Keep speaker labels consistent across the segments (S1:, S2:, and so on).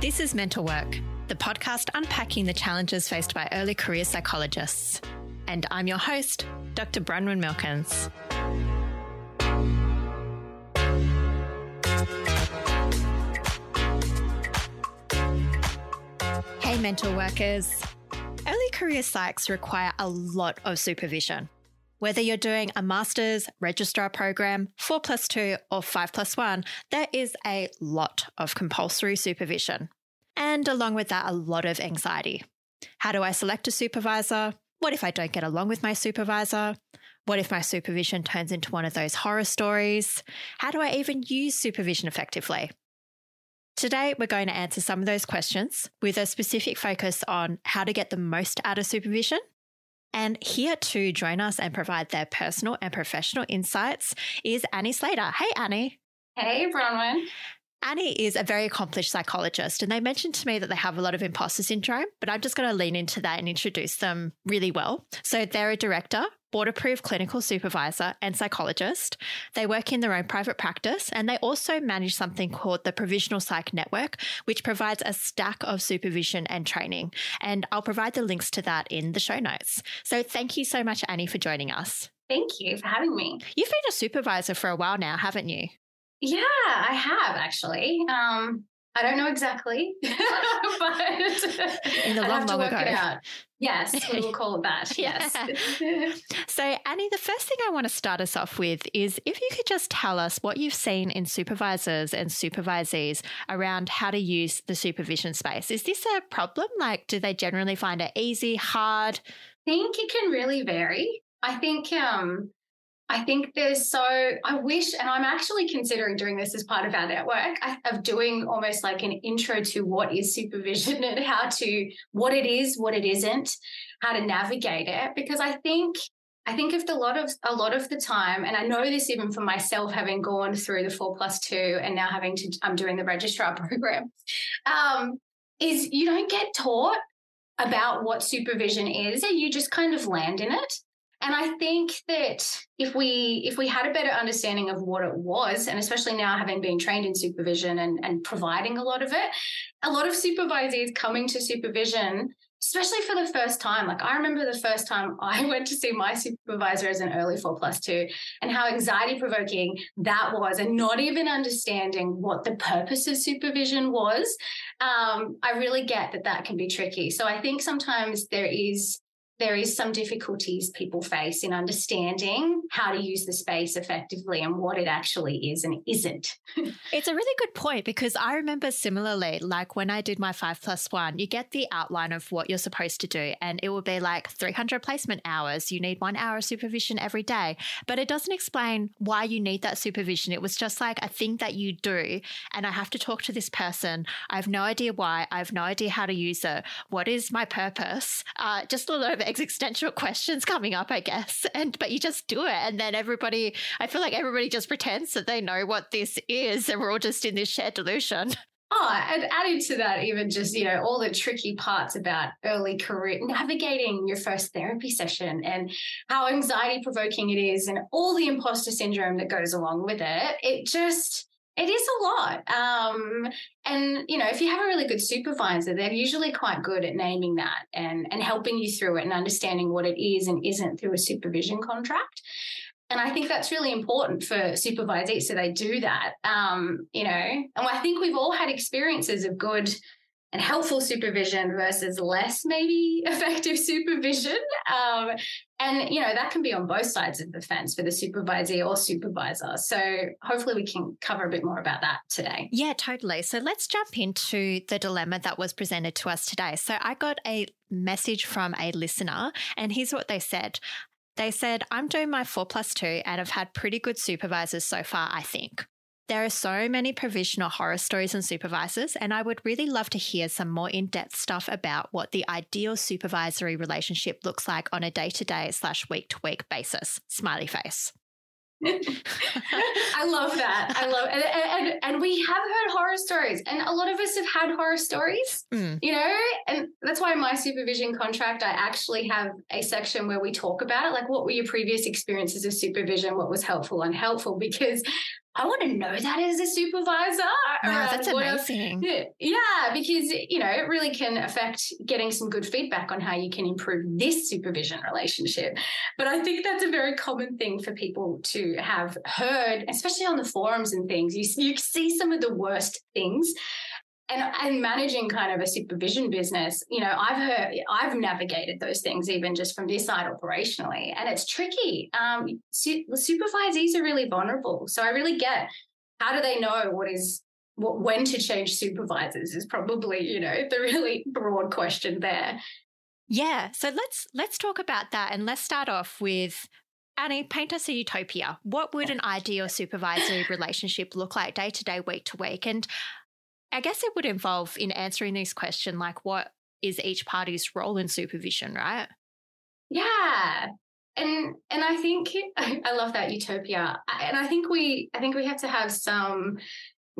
S1: This is Mental Work, the podcast unpacking the challenges faced by early career psychologists. And I'm your host, Dr. Bronwyn Milkins. Hey, mental workers. Early career psychs require a lot of supervision. Whether you're doing a master's, registrar program, 4 plus 2, or 5 plus 1, there is a lot of compulsory supervision. And along with that, a lot of anxiety. How do I select a supervisor? What if I don't get along with my supervisor? What if my supervision turns into one of those horror stories? How do I even use supervision effectively? Today, we're going to answer some of those questions with a specific focus on how to get the most out of supervision and here to join us and provide their personal and professional insights is Annie Slater. Hey, Annie.
S2: Hey, Bronwyn.
S1: Annie is a very accomplished psychologist, and they mentioned to me that they have a lot of imposter syndrome, but I'm just going to lean into that and introduce them really well. So, they're a director, board approved clinical supervisor, and psychologist. They work in their own private practice, and they also manage something called the Provisional Psych Network, which provides a stack of supervision and training. And I'll provide the links to that in the show notes. So, thank you so much, Annie, for joining us.
S2: Thank you for having me.
S1: You've been a supervisor for a while now, haven't you?
S2: Yeah, I have actually. Um, I don't know exactly, but
S1: in the long, long ago.
S2: Yes, we will call it that. Yes.
S1: so, Annie, the first thing I want to start us off with is if you could just tell us what you've seen in supervisors and supervisees around how to use the supervision space. Is this a problem? Like, do they generally find it easy, hard?
S2: I think it can really vary. I think um, I think there's so, I wish, and I'm actually considering doing this as part of our network of doing almost like an intro to what is supervision and how to, what it is, what it isn't, how to navigate it. Because I think, I think if the lot of a lot of the time, and I know this even for myself, having gone through the four plus two and now having to, I'm doing the registrar program, um, is you don't get taught about what supervision is and you just kind of land in it. And I think that if we if we had a better understanding of what it was, and especially now having been trained in supervision and, and providing a lot of it, a lot of supervisees coming to supervision, especially for the first time. Like I remember the first time I went to see my supervisor as an early four plus two and how anxiety provoking that was, and not even understanding what the purpose of supervision was. Um, I really get that that can be tricky. So I think sometimes there is there is some difficulties people face in understanding how to use the space effectively and what it actually is and isn't.
S1: it's a really good point because I remember similarly, like when I did my five plus one, you get the outline of what you're supposed to do, and it will be like 300 placement hours. You need one hour of supervision every day, but it doesn't explain why you need that supervision. It was just like a thing that you do, and I have to talk to this person. I have no idea why. I have no idea how to use it. What is my purpose? Uh, just a lot of existential questions coming up, I guess. And but you just do it, and then everybody. I feel like everybody just pretends that they know what this is, and we're all just in this shared delusion.
S2: Oh, and adding to that, even just, you know, all the tricky parts about early career, navigating your first therapy session and how anxiety provoking it is, and all the imposter syndrome that goes along with it. It just, it is a lot. Um, and you know, if you have a really good supervisor, they're usually quite good at naming that and and helping you through it and understanding what it is and isn't through a supervision contract. And I think that's really important for supervisees so they do that. Um, you know, and I think we've all had experiences of good and helpful supervision versus less maybe effective supervision. Um, and, you know, that can be on both sides of the fence for the supervisee or supervisor. So hopefully we can cover a bit more about that today.
S1: Yeah, totally. So let's jump into the dilemma that was presented to us today. So I got a message from a listener, and here's what they said. They said, I'm doing my four plus two and I've had pretty good supervisors so far, I think. There are so many provisional horror stories and supervisors, and I would really love to hear some more in depth stuff about what the ideal supervisory relationship looks like on a day to day slash week to week basis. Smiley face.
S2: I love that. I love and, and, and we have heard horror stories, and a lot of us have had horror stories. Mm. You know, that's why my supervision contract, I actually have a section where we talk about it. Like, what were your previous experiences of supervision? What was helpful, unhelpful? Because I want to know that as a supervisor.
S1: Wow, that's amazing.
S2: Yeah, because you know it really can affect getting some good feedback on how you can improve this supervision relationship. But I think that's a very common thing for people to have heard, especially on the forums and things. You you see some of the worst things, and and managing kind of a supervision business, you know, I've heard, I've navigated those things even just from this side operationally, and it's tricky. Um, su- supervisees are really vulnerable, so I really get how do they know what is what, when to change supervisors is probably you know the really broad question there.
S1: Yeah, so let's let's talk about that, and let's start off with Annie, paint us a utopia. What would an ideal supervisory relationship look like day to day, week to week? And I guess it would involve in answering this question, like what is each party's role in supervision, right?
S2: Yeah. And and I think I love that utopia. And I think we I think we have to have some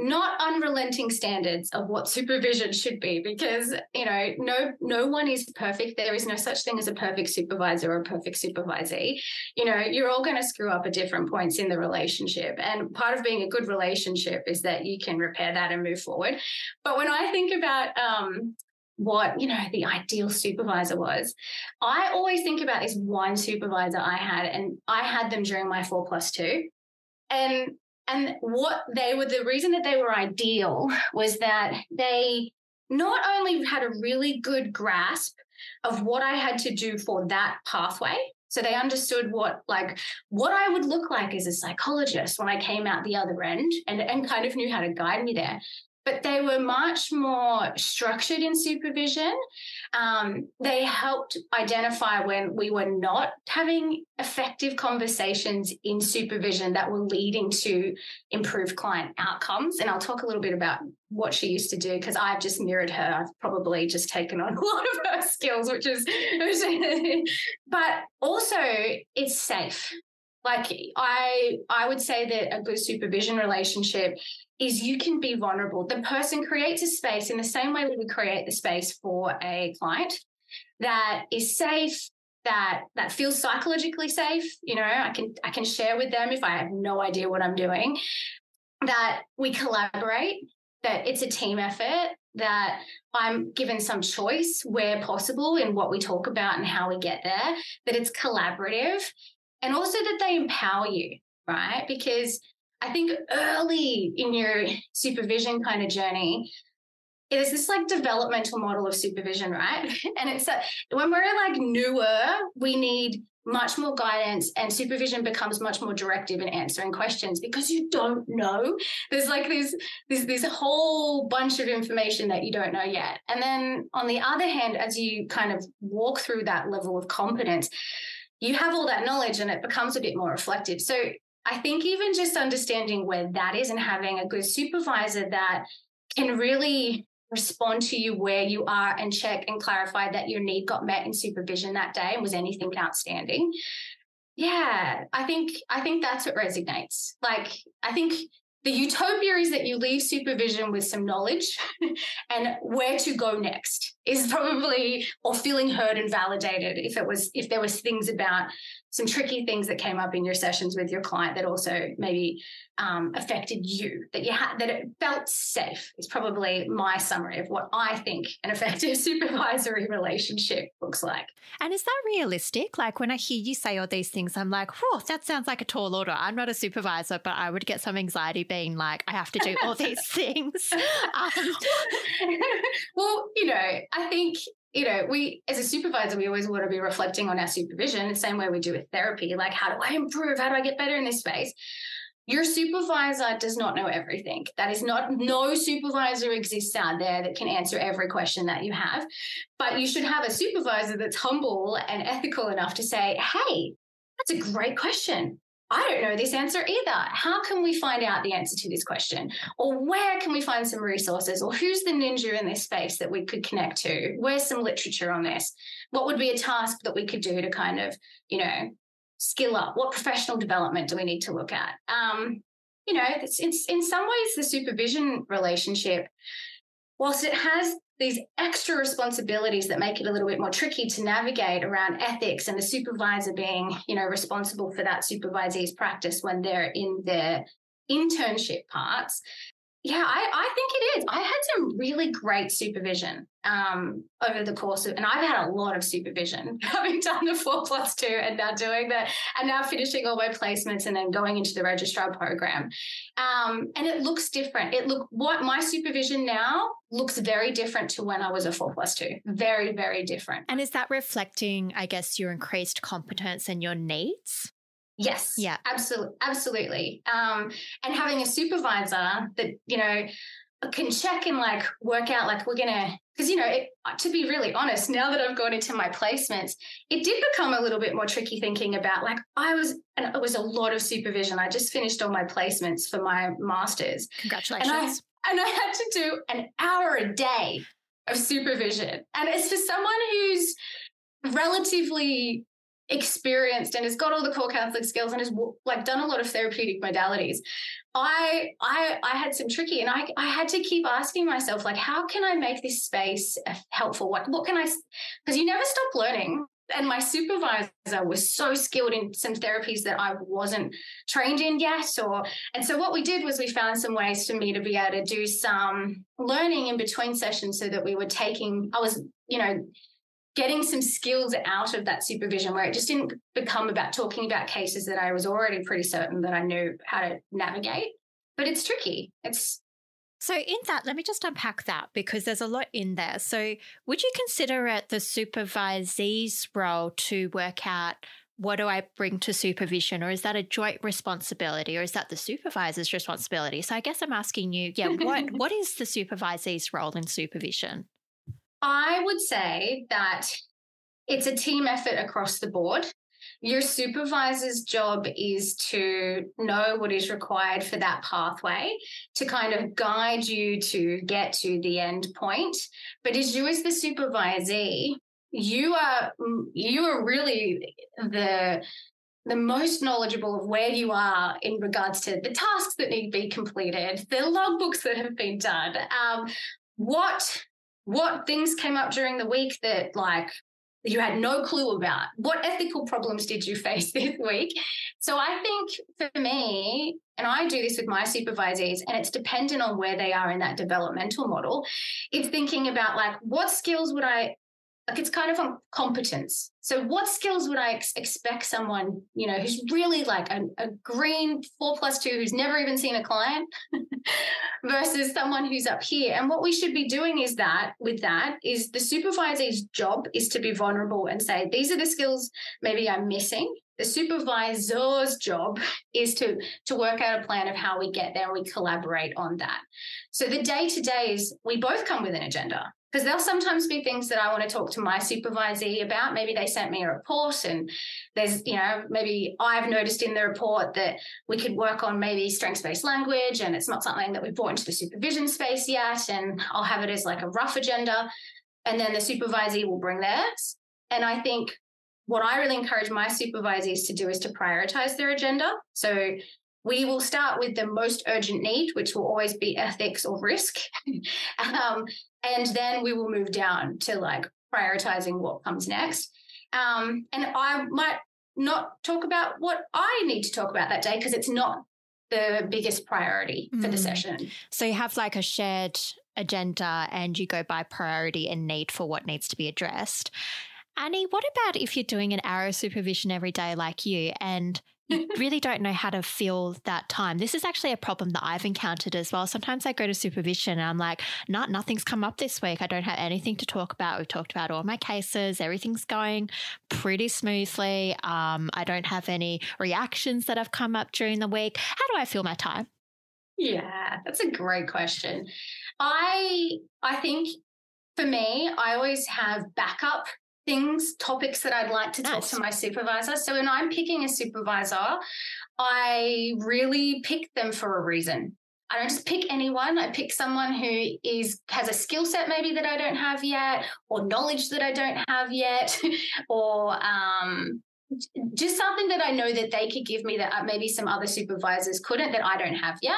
S2: not unrelenting standards of what supervision should be because you know no no one is perfect. There is no such thing as a perfect supervisor or a perfect supervisee. You know you're all going to screw up at different points in the relationship. And part of being a good relationship is that you can repair that and move forward. But when i think about um, what you know the ideal supervisor was i always think about this one supervisor i had and i had them during my four plus two. And and what they were, the reason that they were ideal was that they not only had a really good grasp of what I had to do for that pathway. So they understood what like what I would look like as a psychologist when I came out the other end and, and kind of knew how to guide me there but they were much more structured in supervision. Um, they helped identify when we were not having effective conversations in supervision that were leading to improved client outcomes. And I'll talk a little bit about what she used to do because I've just mirrored her. I've probably just taken on a lot of her skills, which is, but also it's safe like i i would say that a good supervision relationship is you can be vulnerable the person creates a space in the same way that we create the space for a client that is safe that that feels psychologically safe you know i can i can share with them if i have no idea what i'm doing that we collaborate that it's a team effort that i'm given some choice where possible in what we talk about and how we get there that it's collaborative and also that they empower you, right? Because I think early in your supervision kind of journey, there's this like developmental model of supervision, right? And it's a, when we're like newer, we need much more guidance and supervision becomes much more directive in answering questions because you don't know. There's like this this this whole bunch of information that you don't know yet. And then on the other hand, as you kind of walk through that level of competence, you have all that knowledge and it becomes a bit more reflective. So I think even just understanding where that is and having a good supervisor that can really respond to you where you are and check and clarify that your need got met in supervision that day and was anything outstanding. Yeah, I think I think that's what resonates. Like I think the utopia is that you leave supervision with some knowledge and where to go next is probably or feeling heard and validated if it was if there was things about some tricky things that came up in your sessions with your client that also maybe um, affected you that you had that it felt safe is probably my summary of what i think an effective supervisory relationship looks like.
S1: And is that realistic? Like when i hear you say all these things i'm like whoa that sounds like a tall order. I'm not a supervisor but i would get some anxiety being like i have to do all these things. Um,
S2: well you know i think you know, we as a supervisor, we always want to be reflecting on our supervision, the same way we do with therapy. Like, how do I improve? How do I get better in this space? Your supervisor does not know everything. That is not, no supervisor exists out there that can answer every question that you have. But you should have a supervisor that's humble and ethical enough to say, hey, that's a great question. I don't know this answer either. How can we find out the answer to this question? Or where can we find some resources? Or who's the ninja in this space that we could connect to? Where's some literature on this? What would be a task that we could do to kind of, you know, skill up? What professional development do we need to look at? Um, you know, it's, it's in some ways the supervision relationship, whilst it has these extra responsibilities that make it a little bit more tricky to navigate around ethics and the supervisor being, you know, responsible for that supervisee's practice when they're in their internship parts, yeah, I, I think it is. I had some really great supervision um, over the course of, and I've had a lot of supervision having done the four plus two and now doing that, and now finishing all my placements and then going into the registrar program. Um, and it looks different. It look what my supervision now looks very different to when I was a four plus two. Very, very different.
S1: And is that reflecting, I guess, your increased competence and your needs?
S2: Yes.
S1: Yeah.
S2: Absolutely. Absolutely. Um, and having a supervisor that, you know, can check and like work out like we're gonna because you know it, to be really honest now that i've gone into my placements it did become a little bit more tricky thinking about like i was and it was a lot of supervision i just finished all my placements for my masters
S1: congratulations
S2: and i, and I had to do an hour a day of supervision and it's for someone who's relatively experienced and has got all the core counseling skills and has like done a lot of therapeutic modalities i i i had some tricky and i i had to keep asking myself like how can i make this space helpful? What what can i because you never stop learning. And my supervisor was so skilled in some therapies that I wasn't trained in yet or and so what we did was we found some ways for me to be able to do some learning in between sessions so that we were taking I was you know getting some skills out of that supervision where it just didn't become about talking about cases that I was already pretty certain that I knew how to navigate. But it's tricky. It's
S1: so, in that, let me just unpack that because there's a lot in there. So, would you consider it the supervisee's role to work out what do I bring to supervision, or is that a joint responsibility, or is that the supervisor's responsibility? So, I guess I'm asking you, yeah, what what is the supervisee's role in supervision?
S2: I would say that it's a team effort across the board. Your supervisor's job is to know what is required for that pathway to kind of guide you to get to the end point. But as you, as the supervisee, you are you are really the the most knowledgeable of where you are in regards to the tasks that need to be completed, the logbooks that have been done, um, what what things came up during the week that like you had no clue about? What ethical problems did you face this week? So I think for me, and I do this with my supervisees, and it's dependent on where they are in that developmental model. It's thinking about like what skills would I like it's kind of on competence. So, what skills would I ex- expect someone, you know, who's really like a, a green four plus two, who's never even seen a client, versus someone who's up here? And what we should be doing is that with that is the supervisor's job is to be vulnerable and say, these are the skills maybe I'm missing. The supervisor's job is to to work out a plan of how we get there. and We collaborate on that. So the day to day is we both come with an agenda because there'll sometimes be things that I want to talk to my supervisee about. Maybe they sent me a report and there's, you know, maybe I've noticed in the report that we could work on maybe strengths based language and it's not something that we've brought into the supervision space yet. And I'll have it as like a rough agenda. And then the supervisee will bring theirs. And I think what I really encourage my supervisees to do is to prioritize their agenda. So we will start with the most urgent need, which will always be ethics or risk. um, and then we will move down to like prioritizing what comes next. Um, and I might not talk about what I need to talk about that day because it's not the biggest priority for the mm. session.
S1: So you have like a shared agenda and you go by priority and need for what needs to be addressed. Annie, what about if you're doing an arrow supervision every day like you and really don't know how to fill that time. This is actually a problem that I've encountered as well. Sometimes I go to supervision and I'm like, nah, nothing's come up this week. I don't have anything to talk about. We've talked about all my cases. Everything's going pretty smoothly. Um, I don't have any reactions that have come up during the week. How do I fill my time?
S2: Yeah, that's a great question. I I think for me, I always have backup things, topics that I'd like to nice. talk to my supervisor. So when I'm picking a supervisor, I really pick them for a reason. I don't just pick anyone. I pick someone who is has a skill set maybe that I don't have yet, or knowledge that I don't have yet, or um, just something that I know that they could give me that uh, maybe some other supervisors couldn't that I don't have yet.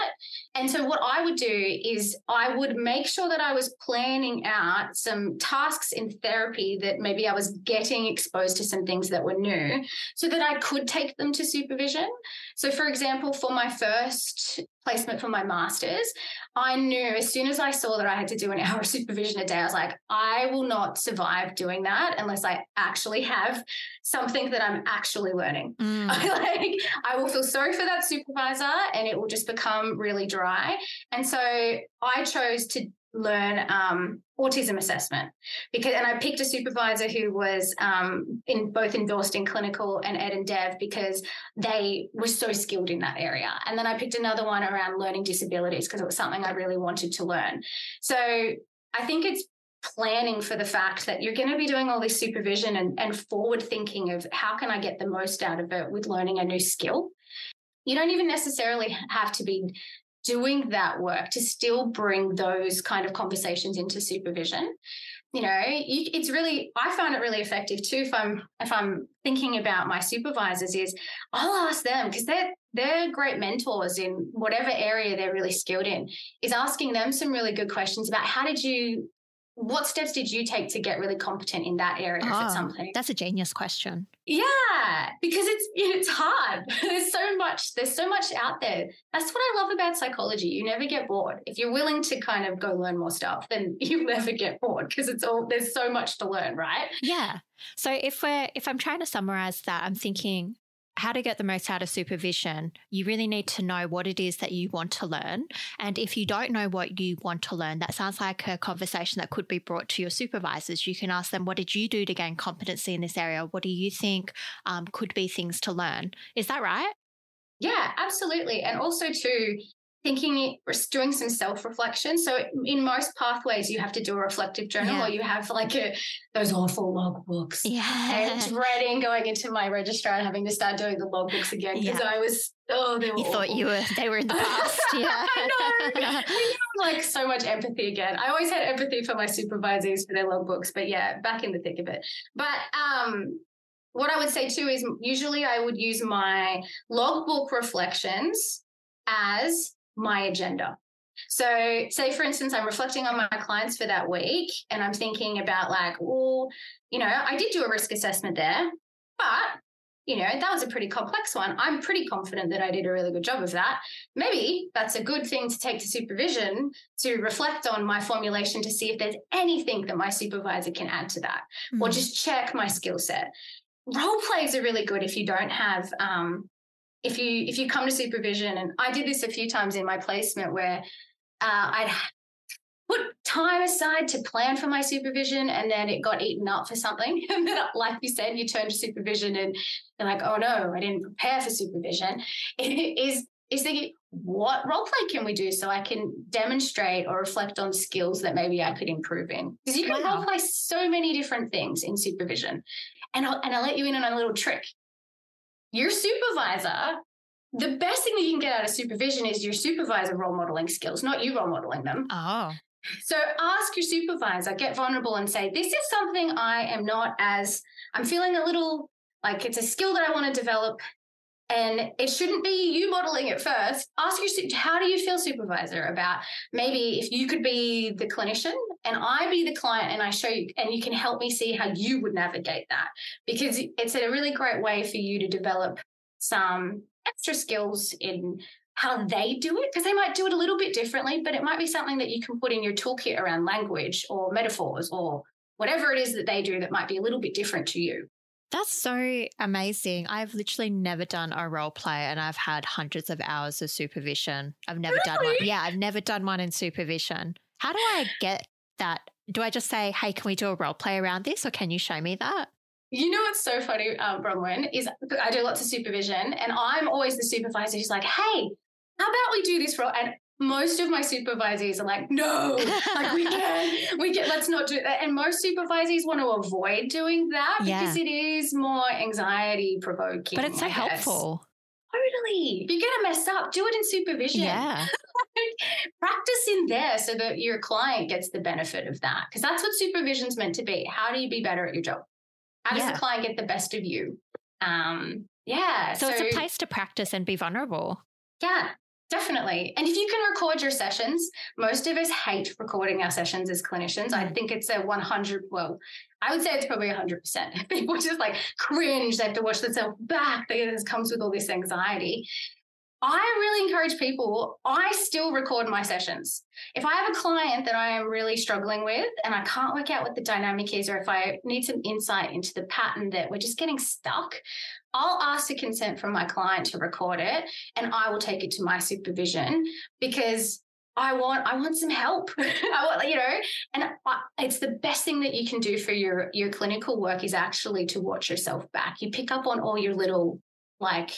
S2: And so what I would do is I would make sure that I was planning out some tasks in therapy that maybe I was getting exposed to some things that were new so that I could take them to supervision. So for example, for my first placement for my masters, I knew as soon as I saw that I had to do an hour of supervision a day, I was like, I will not survive doing that unless I actually have something that I'm actually learning. Mm. like I will feel sorry for that supervisor and it will just become really dry. And so I chose to learn um, autism assessment. Because and I picked a supervisor who was um, in both endorsed in clinical and ed and dev because they were so skilled in that area. And then I picked another one around learning disabilities because it was something I really wanted to learn. So I think it's planning for the fact that you're going to be doing all this supervision and, and forward thinking of how can I get the most out of it with learning a new skill. You don't even necessarily have to be doing that work to still bring those kind of conversations into supervision. You know you, it's really i found it really effective too if i'm if i'm thinking about my supervisors is i'll ask them because they're they're great mentors in whatever area they're really skilled in is asking them some really good questions about how did you what steps did you take to get really competent in that area oh, something?
S1: that's a genius question.
S2: Yeah because it's it's hard. There's so much there's so much out there. That's what i love about psychology. You never get bored. If you're willing to kind of go learn more stuff then you'll never get bored because it's all there's so much to learn right?
S1: Yeah. So if we're if i'm trying to summarize that i'm thinking how to get the most out of supervision, you really need to know what it is that you want to learn. And if you don't know what you want to learn, that sounds like a conversation that could be brought to your supervisors. You can ask them, What did you do to gain competency in this area? What do you think um, could be things to learn? Is that right?
S2: Yeah, absolutely. And also, too, thinking it r doing some self-reflection. So in most pathways you have to do a reflective journal yeah. or you have like a, those awful logbooks
S1: yeah
S2: and dreading going into my registrar and having to start doing the logbooks again because yeah. i was oh they were
S1: you
S2: awful.
S1: thought you were they were in the past yeah.
S2: I know. Like so much empathy again. I always had empathy for my supervisors for their logbooks but yeah back in the thick of it. But um what I would say too is usually I would use my logbook reflections as my agenda. So, say for instance, I'm reflecting on my clients for that week and I'm thinking about, like, well, you know, I did do a risk assessment there, but, you know, that was a pretty complex one. I'm pretty confident that I did a really good job of that. Maybe that's a good thing to take to supervision to reflect on my formulation to see if there's anything that my supervisor can add to that mm-hmm. or just check my skill set. Role plays are really good if you don't have um, if you if you come to supervision and i did this a few times in my placement where uh, i'd put time aside to plan for my supervision and then it got eaten up for something. And then like you said you turn to supervision and you're like oh no i didn't prepare for supervision. It is is thinking what role play can we do so i can demonstrate or reflect on skills that maybe i could improve in? Because you can wow. role play so many different things in supervision. And I'll, and I'll let you in on a little trick your supervisor, the best thing that you can get out of supervision is your supervisor role modeling skills, not you role modeling them.
S1: Oh.
S2: So ask your supervisor, get vulnerable and say, This is something I am not as, I'm feeling a little like it's a skill that I want to develop. And it shouldn't be you modeling it first. Ask your, how do you feel, supervisor, about maybe if you could be the clinician and I be the client and I show you, and you can help me see how you would navigate that because it's a really great way for you to develop some extra skills in how they do it because they might do it a little bit differently, but it might be something that you can put in your toolkit around language or metaphors or whatever it is that they do that might be a little bit different to you.
S1: That's so amazing. I've literally never done a role play and I've had hundreds of hours of supervision. I've never really? done one. Yeah, I've never done one in supervision. How do I get that? Do I just say, hey, can we do a role play around this or can you show me that?
S2: You know what's so funny, um, Bronwyn, is I do lots of supervision and I'm always the supervisor who's like, hey, how about we do this role? And most of my supervisors are like, no, like we can, we can, let's not do that. And most supervisors want to avoid doing that yeah. because it is more anxiety provoking.
S1: But it's so helpful.
S2: Totally. If you're going to mess up, do it in supervision.
S1: Yeah.
S2: Practice in there so that your client gets the benefit of that. Because that's what supervision's meant to be. How do you be better at your job? How does yeah. the client get the best of you? Um, yeah.
S1: So, so, it's a place to practice and be vulnerable.
S2: Yeah, definitely. And if you can record your sessions, most of us hate recording our sessions as clinicians. I mm. think it's a 100, well, I would say it's probably 100%. People just like cringe. They have to watch themselves back. This comes with all this anxiety. I really encourage people, I still record my sessions. If I have a client that I am really struggling with and I can't work out what the dynamic is, or if I need some insight into the pattern that we're just getting stuck, I'll ask the consent from my client to record it and I will take it to my supervision because I want I want some help. I want you know, and I, it's the best thing that you can do for your your clinical work is actually to watch yourself back. You pick up on all your little like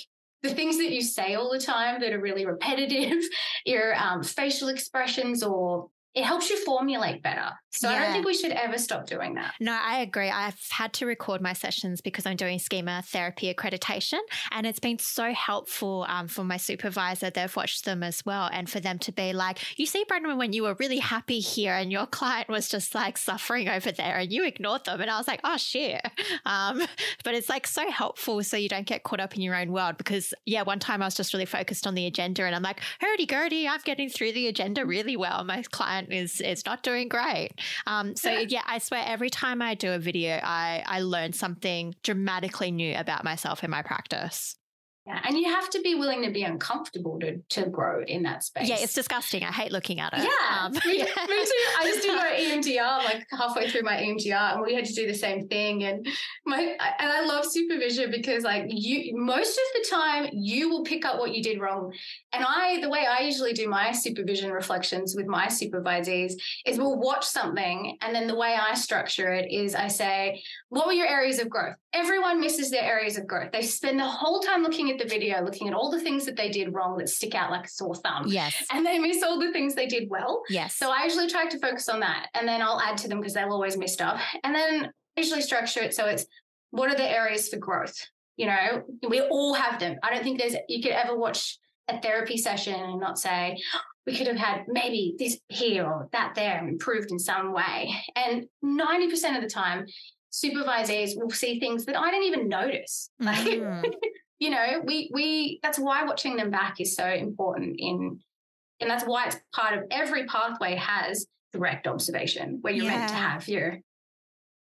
S2: the things that you say all the time that are really repetitive, your um, facial expressions or it helps you formulate better. So yeah. I don't think we should ever stop doing that.
S1: No, I agree. I've had to record my sessions because I'm doing schema therapy accreditation, and it's been so helpful um, for my supervisor. They've watched them as well, and for them to be like, "You see, Bronwyn, when you were really happy here, and your client was just like suffering over there, and you ignored them," and I was like, "Oh shit!" Um, but it's like so helpful, so you don't get caught up in your own world. Because yeah, one time I was just really focused on the agenda, and I'm like, "Hurdy gurdy, I'm getting through the agenda really well." My client is is not doing great. Um, so yeah. yeah, I swear every time I do a video, I I learn something dramatically new about myself in my practice.
S2: Yeah, and you have to be willing to be uncomfortable to to grow in that space.
S1: Yeah, it's disgusting. I hate looking at it.
S2: Yeah, um, me, yeah. me, too. I just did my EMDR like halfway through my EMDR, and we had to do the same thing. And my and I love supervision because like you, most of the time you will pick up what you did wrong. And I, the way I usually do my supervision reflections with my supervisees is we'll watch something, and then the way I structure it is I say, what were your areas of growth? Everyone misses their areas of growth. They spend the whole time looking at the video, looking at all the things that they did wrong that stick out like a sore thumb.
S1: Yes.
S2: And they miss all the things they did well.
S1: Yes.
S2: So I usually try to focus on that. And then I'll add to them because they'll always miss stuff. And then I usually structure it so it's what are the areas for growth? You know, we all have them. I don't think there's, you could ever watch a therapy session and not say, we could have had maybe this here or that there improved in some way. And 90% of the time, supervisees will see things that I didn't even notice. Like, mm. You know, we we that's why watching them back is so important in and that's why it's part of every pathway has direct observation where you're yeah. meant to have your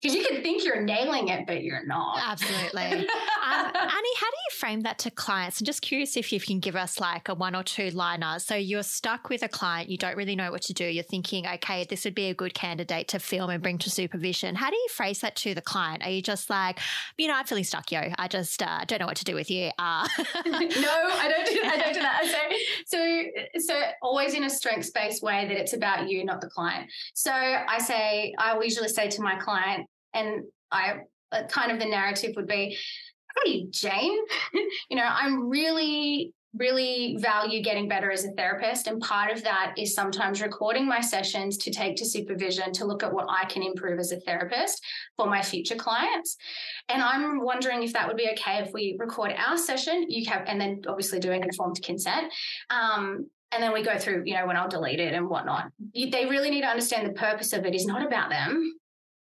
S2: because you can think you're nailing it, but you're not.
S1: Absolutely. um, Annie, how do you frame that to clients? I'm just curious if you can give us like a one or two liner. So you're stuck with a client, you don't really know what to do. You're thinking, okay, this would be a good candidate to film and bring to supervision. How do you phrase that to the client? Are you just like, you know, I'm feeling stuck, yo. I just uh, don't know what to do with you. Uh.
S2: no, I don't do, that. I don't do that. So, so, so always in a strengths based way that it's about you, not the client. So I say, I will usually say to my client, and I uh, kind of the narrative would be, hey, Jane, you know, I'm really really value getting better as a therapist. And part of that is sometimes recording my sessions to take to supervision to look at what I can improve as a therapist for my future clients. And I'm wondering if that would be okay if we record our session, you have, and then obviously doing informed consent. Um, and then we go through, you know, when I'll delete it and whatnot. they really need to understand the purpose of it is not about them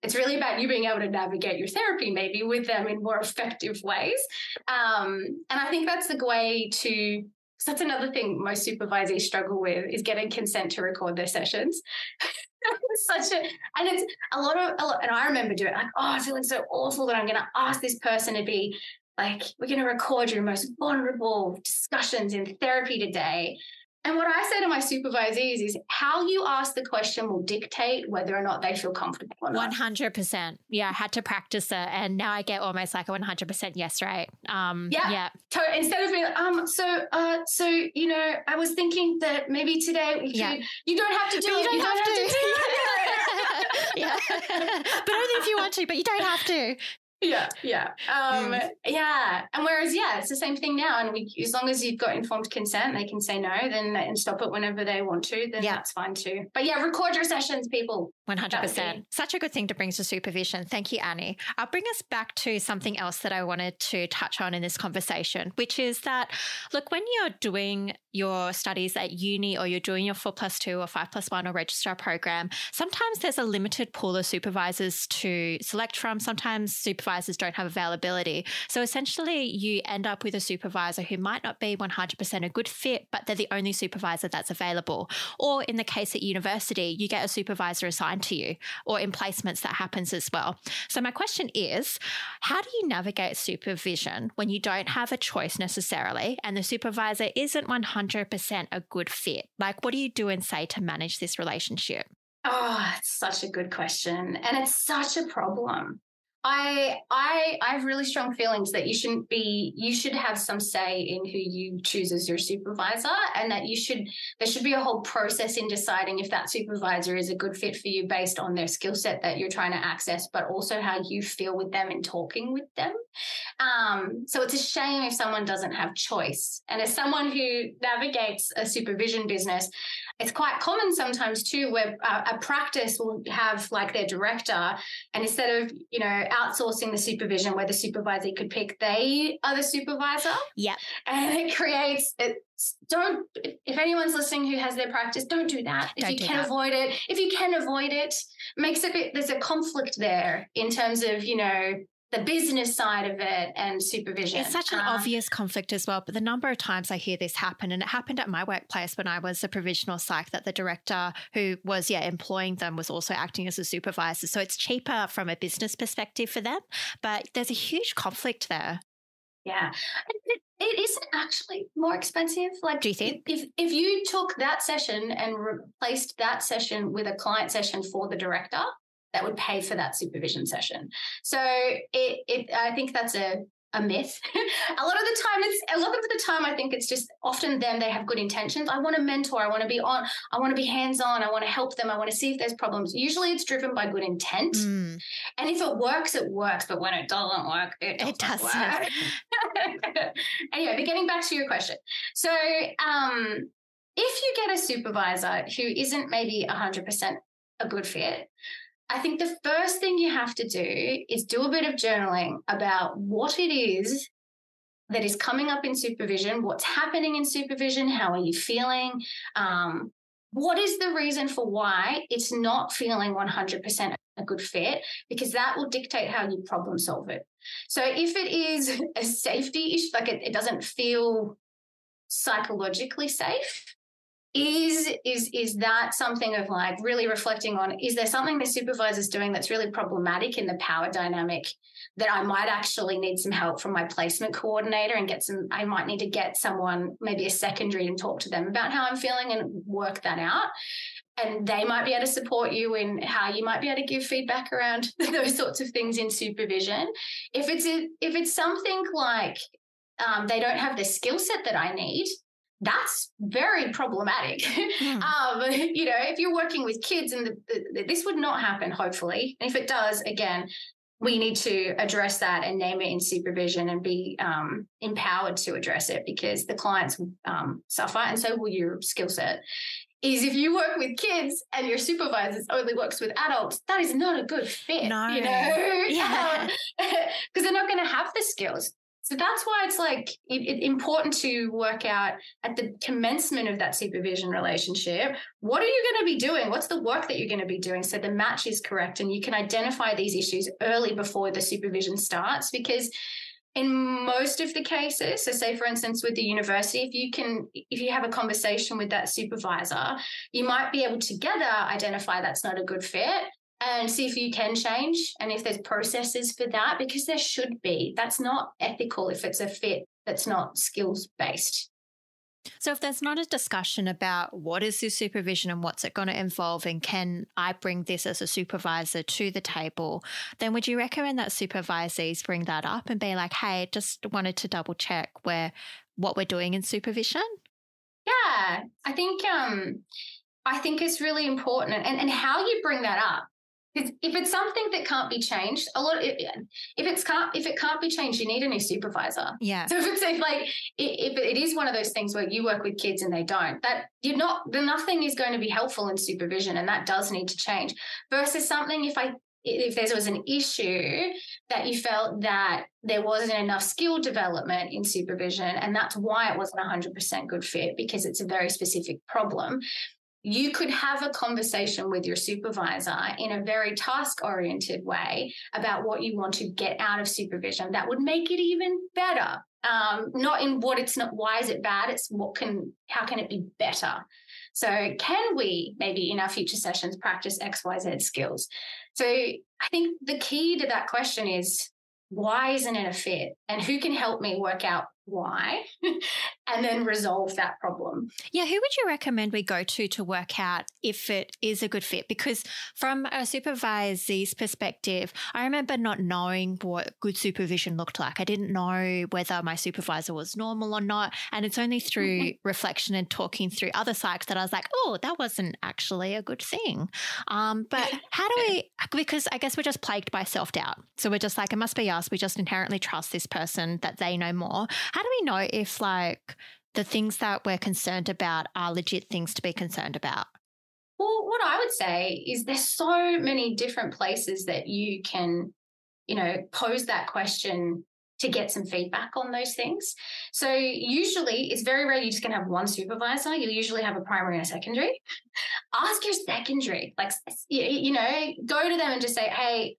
S2: it's really about you being able to navigate your therapy maybe with them in more effective ways. Um, and I think that's the way to so that's another thing most supervisees struggle with is getting consent to record their sessions. such a and it's a lot of a lot, and I remember doing like, oh, I'm feeling so awful that I'm gonna ask this person to be like, we're gonna record your most vulnerable discussions in therapy today. And what I say to my supervisees is how you ask the question will dictate whether or not they feel comfortable or not.
S1: 100%. Yeah, I had to practice it. And now I get almost like a 100% yes, right? Um, yeah. yeah.
S2: To, instead of being, um, so, uh, so, you know, I was thinking that maybe today we could, yeah. you don't have to do
S1: but
S2: it.
S1: You don't, you have, don't have, to. to. yeah. but only if you want to, but you don't have to
S2: yeah yeah. Um mm. yeah and whereas yeah it's the same thing now and we as long as you've got informed consent they can say no then they, and stop it whenever they want to then yeah. that's fine too. But yeah record your sessions people.
S1: 100% such a good thing to bring to supervision. Thank you annie. I'll bring us back to something else that i wanted to touch on in this conversation which is that look when you're doing your studies at uni or you're doing your four plus two or five plus one or registrar program, sometimes there's a limited pool of supervisors to select from. Sometimes supervisors don't have availability. So essentially, you end up with a supervisor who might not be 100% a good fit, but they're the only supervisor that's available. Or in the case at university, you get a supervisor assigned to you, or in placements that happens as well. So my question is how do you navigate supervision when you don't have a choice necessarily and the supervisor isn't 100% a good fit? Like, what do you do and say to manage this relationship?
S2: Oh, it's such a good question. And it's such a problem. I I I have really strong feelings that you shouldn't be you should have some say in who you choose as your supervisor and that you should there should be a whole process in deciding if that supervisor is a good fit for you based on their skill set that you're trying to access but also how you feel with them and talking with them. Um, so it's a shame if someone doesn't have choice. And as someone who navigates a supervision business, it's quite common sometimes too where a, a practice will have like their director and instead of you know outsourcing the supervision where the supervisor could pick they are the supervisor
S1: yeah
S2: and it creates it don't if anyone's listening who has their practice don't do that if
S1: don't
S2: you
S1: do
S2: can
S1: that.
S2: avoid it if you can avoid it makes a bit there's a conflict there in terms of you know the business side of it and supervision.
S1: It's such an
S2: Um,
S1: obvious conflict as well. But the number of times I hear this happen, and it happened at my workplace when I was a provisional psych, that the director who was, yeah, employing them was also acting as a supervisor. So it's cheaper from a business perspective for them. But there's a huge conflict there.
S2: Yeah, it, it isn't actually more expensive. Like,
S1: Do you think?
S2: if if you took that session and replaced that session with a client session for the director, that would pay for that supervision session. So it, it I think that's a a myth. a lot of the time, it's a lot of the time. I think it's just often them. They have good intentions. I want to mentor. I want to be on. I want to be hands on. I want to help them. I want to see if there's problems. Usually, it's driven by good intent.
S1: Mm.
S2: And if it works, it works. But when it doesn't work, it doesn't,
S1: It doesn't.
S2: work. anyway, but getting back to your question. So, um, if you get a supervisor who isn't maybe 100% a good fit, I think the first thing you have to do is do a bit of journaling about what it is that is coming up in supervision, what's happening in supervision, how are you feeling, um, what is the reason for why it's not feeling 100% a good fit because that will dictate how you problem solve it. So if it is a safety issue like it, it doesn't feel psychologically safe is is is that something of like really reflecting on is there something the supervisor's doing that's really problematic in the power dynamic that I might actually need some help from my placement coordinator and get some I might need to get someone maybe a secondary and talk to them about how I'm feeling and work that out? And they might be able to support you in how you might be able to give feedback around those sorts of things in supervision. If it's a, if it's something like um, they don't have the skill set that I need that's very problematic.
S1: Hmm.
S2: um, you know, if you're working with kids and the, the, this would not happen, hopefully. And if it does, again, we need to address that and name it in supervision and be um, empowered to address it because the clients um, suffer and so will your skill set. Is if you work with kids and your supervisors only works with adults, that is not a good fit.
S1: No.
S2: You know?
S1: Yeah.
S2: Because they're not going to have the skills. So that's why it's like it, it, important to work out at the commencement of that supervision relationship what are you going to be doing? What's the work that you're going to be doing so the match is correct and you can identify these issues early before the supervision starts because in most of the cases so say for instance with the university if you can if you have a conversation with that supervisor you might be able together identify that's not a good fit and see if you can change and if there's processes for that because there should be. That's not ethical if it's a fit that's not skills based
S1: So, if there's not a discussion about what is this supervision and what's it going to involve, and can I bring this as a supervisor to the table, then would you recommend that supervisees bring that up and be like, hey, just wanted to double check where what we're doing in supervision?
S2: yeah i think um i think it's really important and, and how you bring that up because if it's something that can't be changed a lot if it's can't if it can't be changed you need a new supervisor
S1: Yeah.
S2: So if it's if like if it is one of those things where you work with kids and they don't, that you're not then nothing is going to be helpful in supervision, and that does need to change. Versus something if I if there was an issue that you felt that there wasn't enough skill development in supervision, and that's why it wasn't 100% good fit because it's a very specific problem, you could have a conversation with your supervisor in a very task oriented way about what you want to get out of supervision that would make it even better. Um, not in what it's not why is it bad? It's what can how can it be better? So can we maybe in our future sessions practice xyz skills? So i think the key to that question is why isn't it a fit? And who can help me work out why and then resolve that problem.
S1: Yeah, who would you recommend we go to to work out if it is a good fit? Because from a supervisor's perspective, I remember not knowing what good supervision looked like. I didn't know whether my supervisor was normal or not. And it's only through mm-hmm. reflection and talking through other psychs that I was like, oh, that wasn't actually a good thing. Um, but how do we, because I guess we're just plagued by self doubt. So we're just like, it must be us. We just inherently trust this person that they know more. How do we know if like the things that we're concerned about are legit things to be concerned about?
S2: Well, what I would say is there's so many different places that you can, you know, pose that question to get some feedback on those things. So usually it's very rare you're just to have one supervisor. You'll usually have a primary and a secondary. Ask your secondary, like, you know, go to them and just say, hey,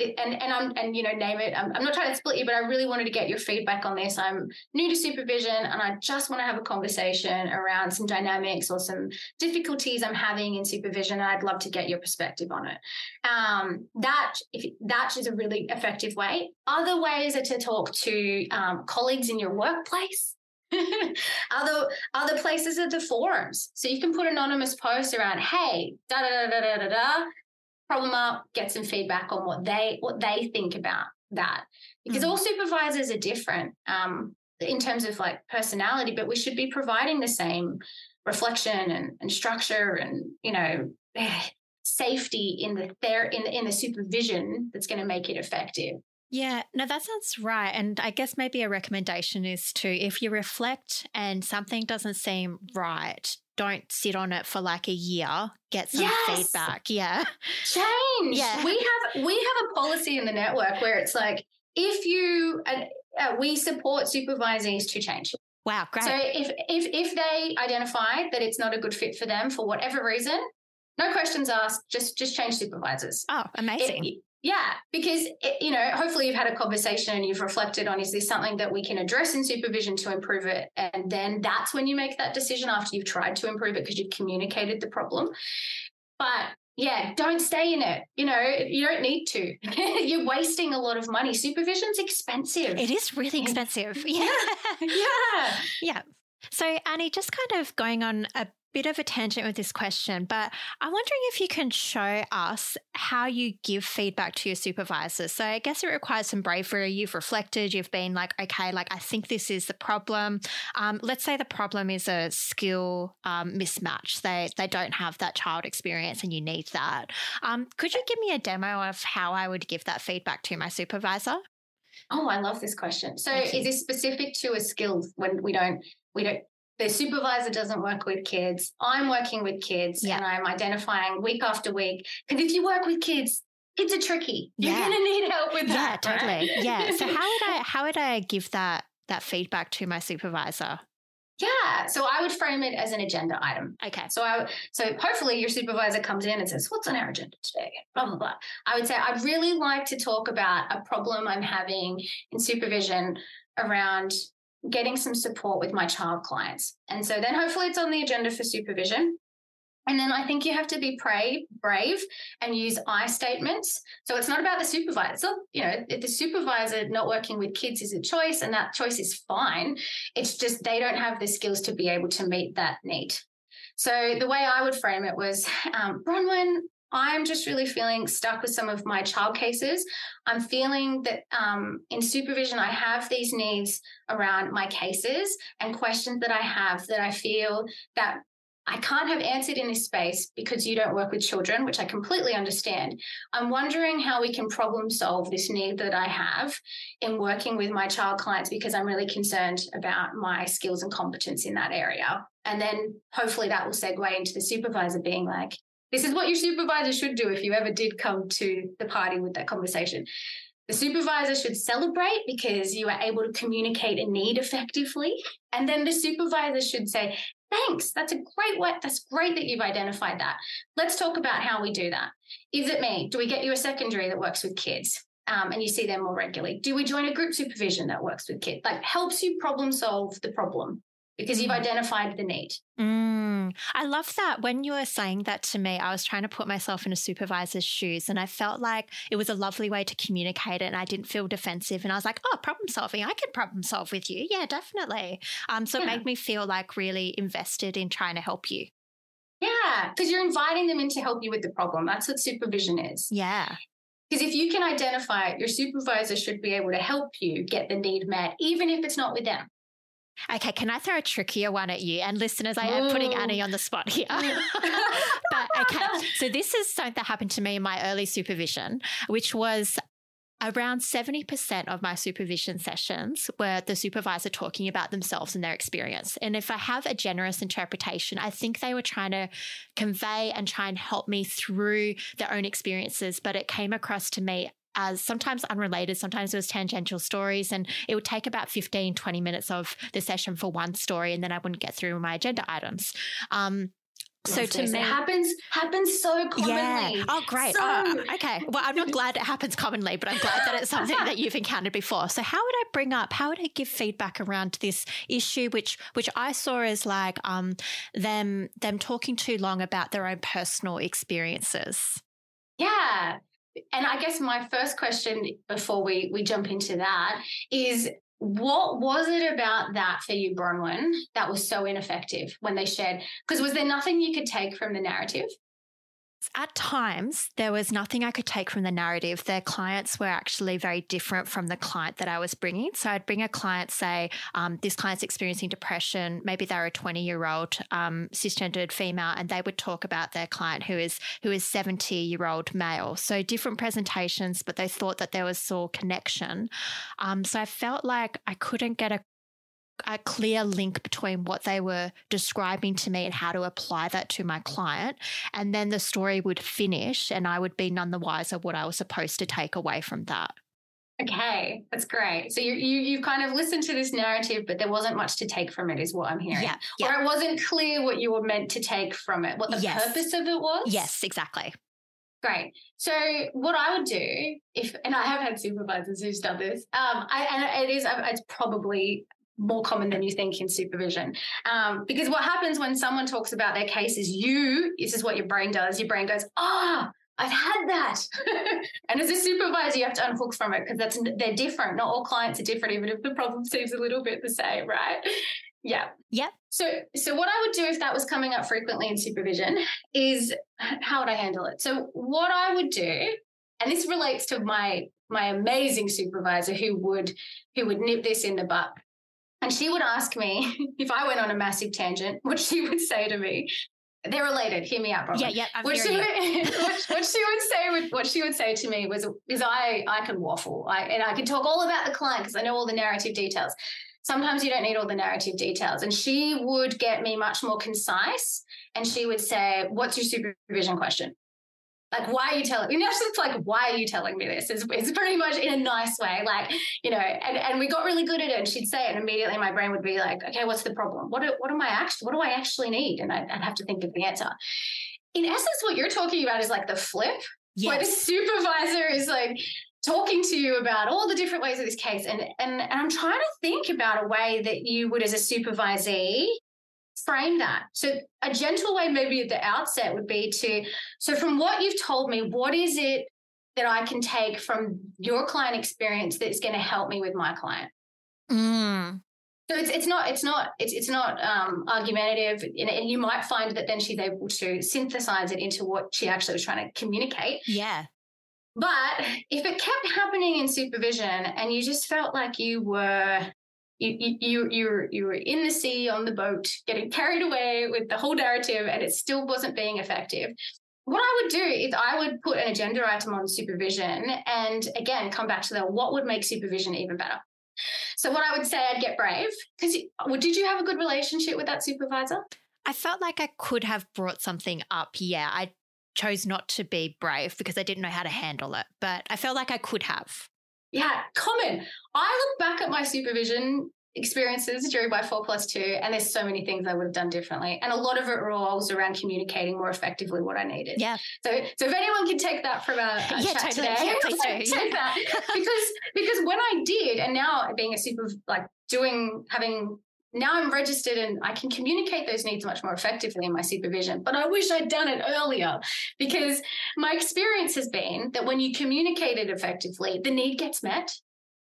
S2: and and I'm and you know name it. I'm, I'm, not trying to split you, but I really wanted to get your feedback on this. I'm new to supervision, and I just want to have a conversation around some dynamics or some difficulties I'm having in supervision. And I'd love to get your perspective on it. Um, that if that is a really effective way. Other ways are to talk to um, colleagues in your workplace. other other places are the forums. So you can put anonymous posts around, hey, da da da da da da problem up, get some feedback on what they what they think about that. Because mm-hmm. all supervisors are different um, in terms of like personality, but we should be providing the same reflection and, and structure and you know safety in the there in the, in the supervision that's going to make it effective.
S1: Yeah, no, that sounds right. And I guess maybe a recommendation is to, if you reflect and something doesn't seem right, don't sit on it for like a year. Get some yes. feedback. Yeah.
S2: Change. Yeah. We have we have a policy in the network where it's like if you uh, uh, we support supervisors to change.
S1: Wow, great.
S2: So if if if they identify that it's not a good fit for them for whatever reason, no questions asked, just just change supervisors.
S1: Oh, amazing. It,
S2: yeah, because it, you know, hopefully you've had a conversation and you've reflected on is this something that we can address in supervision to improve it, and then that's when you make that decision after you've tried to improve it because you've communicated the problem. But yeah, don't stay in it. You know, you don't need to. You're wasting a lot of money. Supervision's expensive.
S1: It is really expensive. Yeah.
S2: yeah.
S1: yeah. So, Annie, just kind of going on a bit of a tangent with this question, but I'm wondering if you can show us how you give feedback to your supervisors. So I guess it requires some bravery. You've reflected, you've been like, okay, like I think this is the problem. Um, let's say the problem is a skill um, mismatch. They they don't have that child experience, and you need that. Um, could you give me a demo of how I would give that feedback to my supervisor?
S2: Oh, I love this question. So, is this specific to a skill when we don't we don't the supervisor doesn't work with kids. I'm working with kids yeah. and I'm identifying week after week. Because if you work with kids, kids are tricky. You're yeah. gonna need help with
S1: that. Yeah, totally. Right? Yeah. So how would I how would I give that that feedback to my supervisor?
S2: Yeah. So I would frame it as an agenda item.
S1: Okay.
S2: So I so hopefully your supervisor comes in and says, What's on our agenda today? Blah blah blah. I would say I'd really like to talk about a problem I'm having in supervision around getting some support with my child clients. And so then hopefully it's on the agenda for supervision. And then I think you have to be brave, brave and use I statements. So it's not about the supervisor. you know, the supervisor not working with kids is a choice and that choice is fine. It's just they don't have the skills to be able to meet that need. So the way I would frame it was, um, Bronwyn, I'm just really feeling stuck with some of my child cases. I'm feeling that um, in supervision, I have these needs around my cases and questions that I have that I feel that I can't have answered in this space because you don't work with children, which I completely understand. I'm wondering how we can problem solve this need that I have in working with my child clients because I'm really concerned about my skills and competence in that area. And then hopefully that will segue into the supervisor being like, This is what your supervisor should do if you ever did come to the party with that conversation. The supervisor should celebrate because you are able to communicate a need effectively. And then the supervisor should say, Thanks, that's a great way. That's great that you've identified that. Let's talk about how we do that. Is it me? Do we get you a secondary that works with kids? Um, and you see them more regularly? Do we join a group supervision that works with kids? Like helps you problem solve the problem because you've mm. identified the need.
S1: Mm, I love that. When you were saying that to me, I was trying to put myself in a supervisor's shoes and I felt like it was a lovely way to communicate it and I didn't feel defensive. And I was like, oh, problem solving. I can problem solve with you. Yeah, definitely. Um, so yeah. it made me feel like really invested in trying to help you.
S2: Yeah, because you're inviting them in to help you with the problem. That's what supervision is.
S1: Yeah.
S2: Because if you can identify it, your supervisor should be able to help you get the need met, even if it's not with them.
S1: Okay, can I throw a trickier one at you? And listeners, I am putting Annie on the spot here. but okay, so this is something that happened to me in my early supervision, which was around 70% of my supervision sessions were the supervisor talking about themselves and their experience. And if I have a generous interpretation, I think they were trying to convey and try and help me through their own experiences, but it came across to me as sometimes unrelated, sometimes it was tangential stories. And it would take about 15, 20 minutes of the session for one story, and then I wouldn't get through my agenda items. Um, so to me,
S2: it happens happens so commonly.
S1: Yeah. Oh, great. So... Oh, okay. Well, I'm not glad it happens commonly, but I'm glad that it's something that you've encountered before. So, how would I bring up? How would I give feedback around this issue, which which I saw as like um them them talking too long about their own personal experiences?
S2: Yeah, and I guess my first question before we we jump into that is what was it about that for you, Bronwyn, that was so ineffective when they shared? Because was there nothing you could take from the narrative?
S1: At times, there was nothing I could take from the narrative. Their clients were actually very different from the client that I was bringing. So I'd bring a client, say, um, this client's experiencing depression. Maybe they're a 20 year old um, cisgendered female, and they would talk about their client who is who is 70 year old male. So different presentations, but they thought that there was still connection. Um, so I felt like I couldn't get a a clear link between what they were describing to me and how to apply that to my client. And then the story would finish and I would be none the wiser what I was supposed to take away from that.
S2: Okay, that's great. So you you you've kind of listened to this narrative, but there wasn't much to take from it, is what I'm hearing. Yeah, yeah. Or it wasn't clear what you were meant to take from it, what the yes. purpose of it was.
S1: Yes, exactly.
S2: Great. So what I would do if, and I have had supervisors who's done this, um, I, and it is, it's probably more common than you think in supervision. Um, because what happens when someone talks about their case is you, this is what your brain does. Your brain goes, ah, oh, I've had that. and as a supervisor, you have to unhook from it because that's they're different. Not all clients are different, even if the problem seems a little bit the same, right? Yeah.
S1: Yep.
S2: So so what I would do if that was coming up frequently in supervision is how would I handle it? So what I would do, and this relates to my my amazing supervisor who would who would nip this in the butt and she would ask me if I went on a massive tangent, what she would say to me. They're related. Hear me out,
S1: bro. Yeah, yeah. I'm
S2: what, she would, what, what, she would say, what she would say to me was, "Is I I can waffle, I, and I can talk all about the client because I know all the narrative details. Sometimes you don't need all the narrative details." And she would get me much more concise, and she would say, "What's your supervision question?" Like why are you telling me it's like why are you telling me this? It's, it's pretty much in a nice way like you know and, and we got really good at it and she'd say it and immediately my brain would be like okay what's the problem? What, do, what am i actually what do i actually need? And I'd, I'd have to think of the answer. In essence what you're talking about is like the flip yes. where the supervisor is like talking to you about all the different ways of this case and and, and i'm trying to think about a way that you would as a supervisee frame that. So a gentle way maybe at the outset would be to so from what you've told me, what is it that I can take from your client experience that's going to help me with my client?
S1: Mm.
S2: So it's it's not it's not it's it's not um, argumentative, and you might find that then she's able to synthesize it into what she actually was trying to communicate.
S1: Yeah.
S2: But if it kept happening in supervision and you just felt like you were you you you you were in the sea on the boat, getting carried away with the whole narrative, and it still wasn't being effective. What I would do is I would put an agenda item on supervision, and again come back to the what would make supervision even better. So what I would say, I'd get brave because did you have a good relationship with that supervisor?
S1: I felt like I could have brought something up. Yeah, I chose not to be brave because I didn't know how to handle it. But I felt like I could have.
S2: Yeah, common. I look back at my supervision experiences during my four plus two, and there's so many things I would have done differently. And a lot of it revolves around communicating more effectively what I needed.
S1: Yeah.
S2: So, so if anyone can take that from a, a
S1: yeah,
S2: chat
S1: totally.
S2: today,
S1: Yeah, please do.
S2: take that because because when I did, and now being a super like doing having now I'm registered and I can communicate those needs much more effectively in my supervision. But I wish I'd done it earlier because my experience has been that when you communicate it effectively, the need gets met.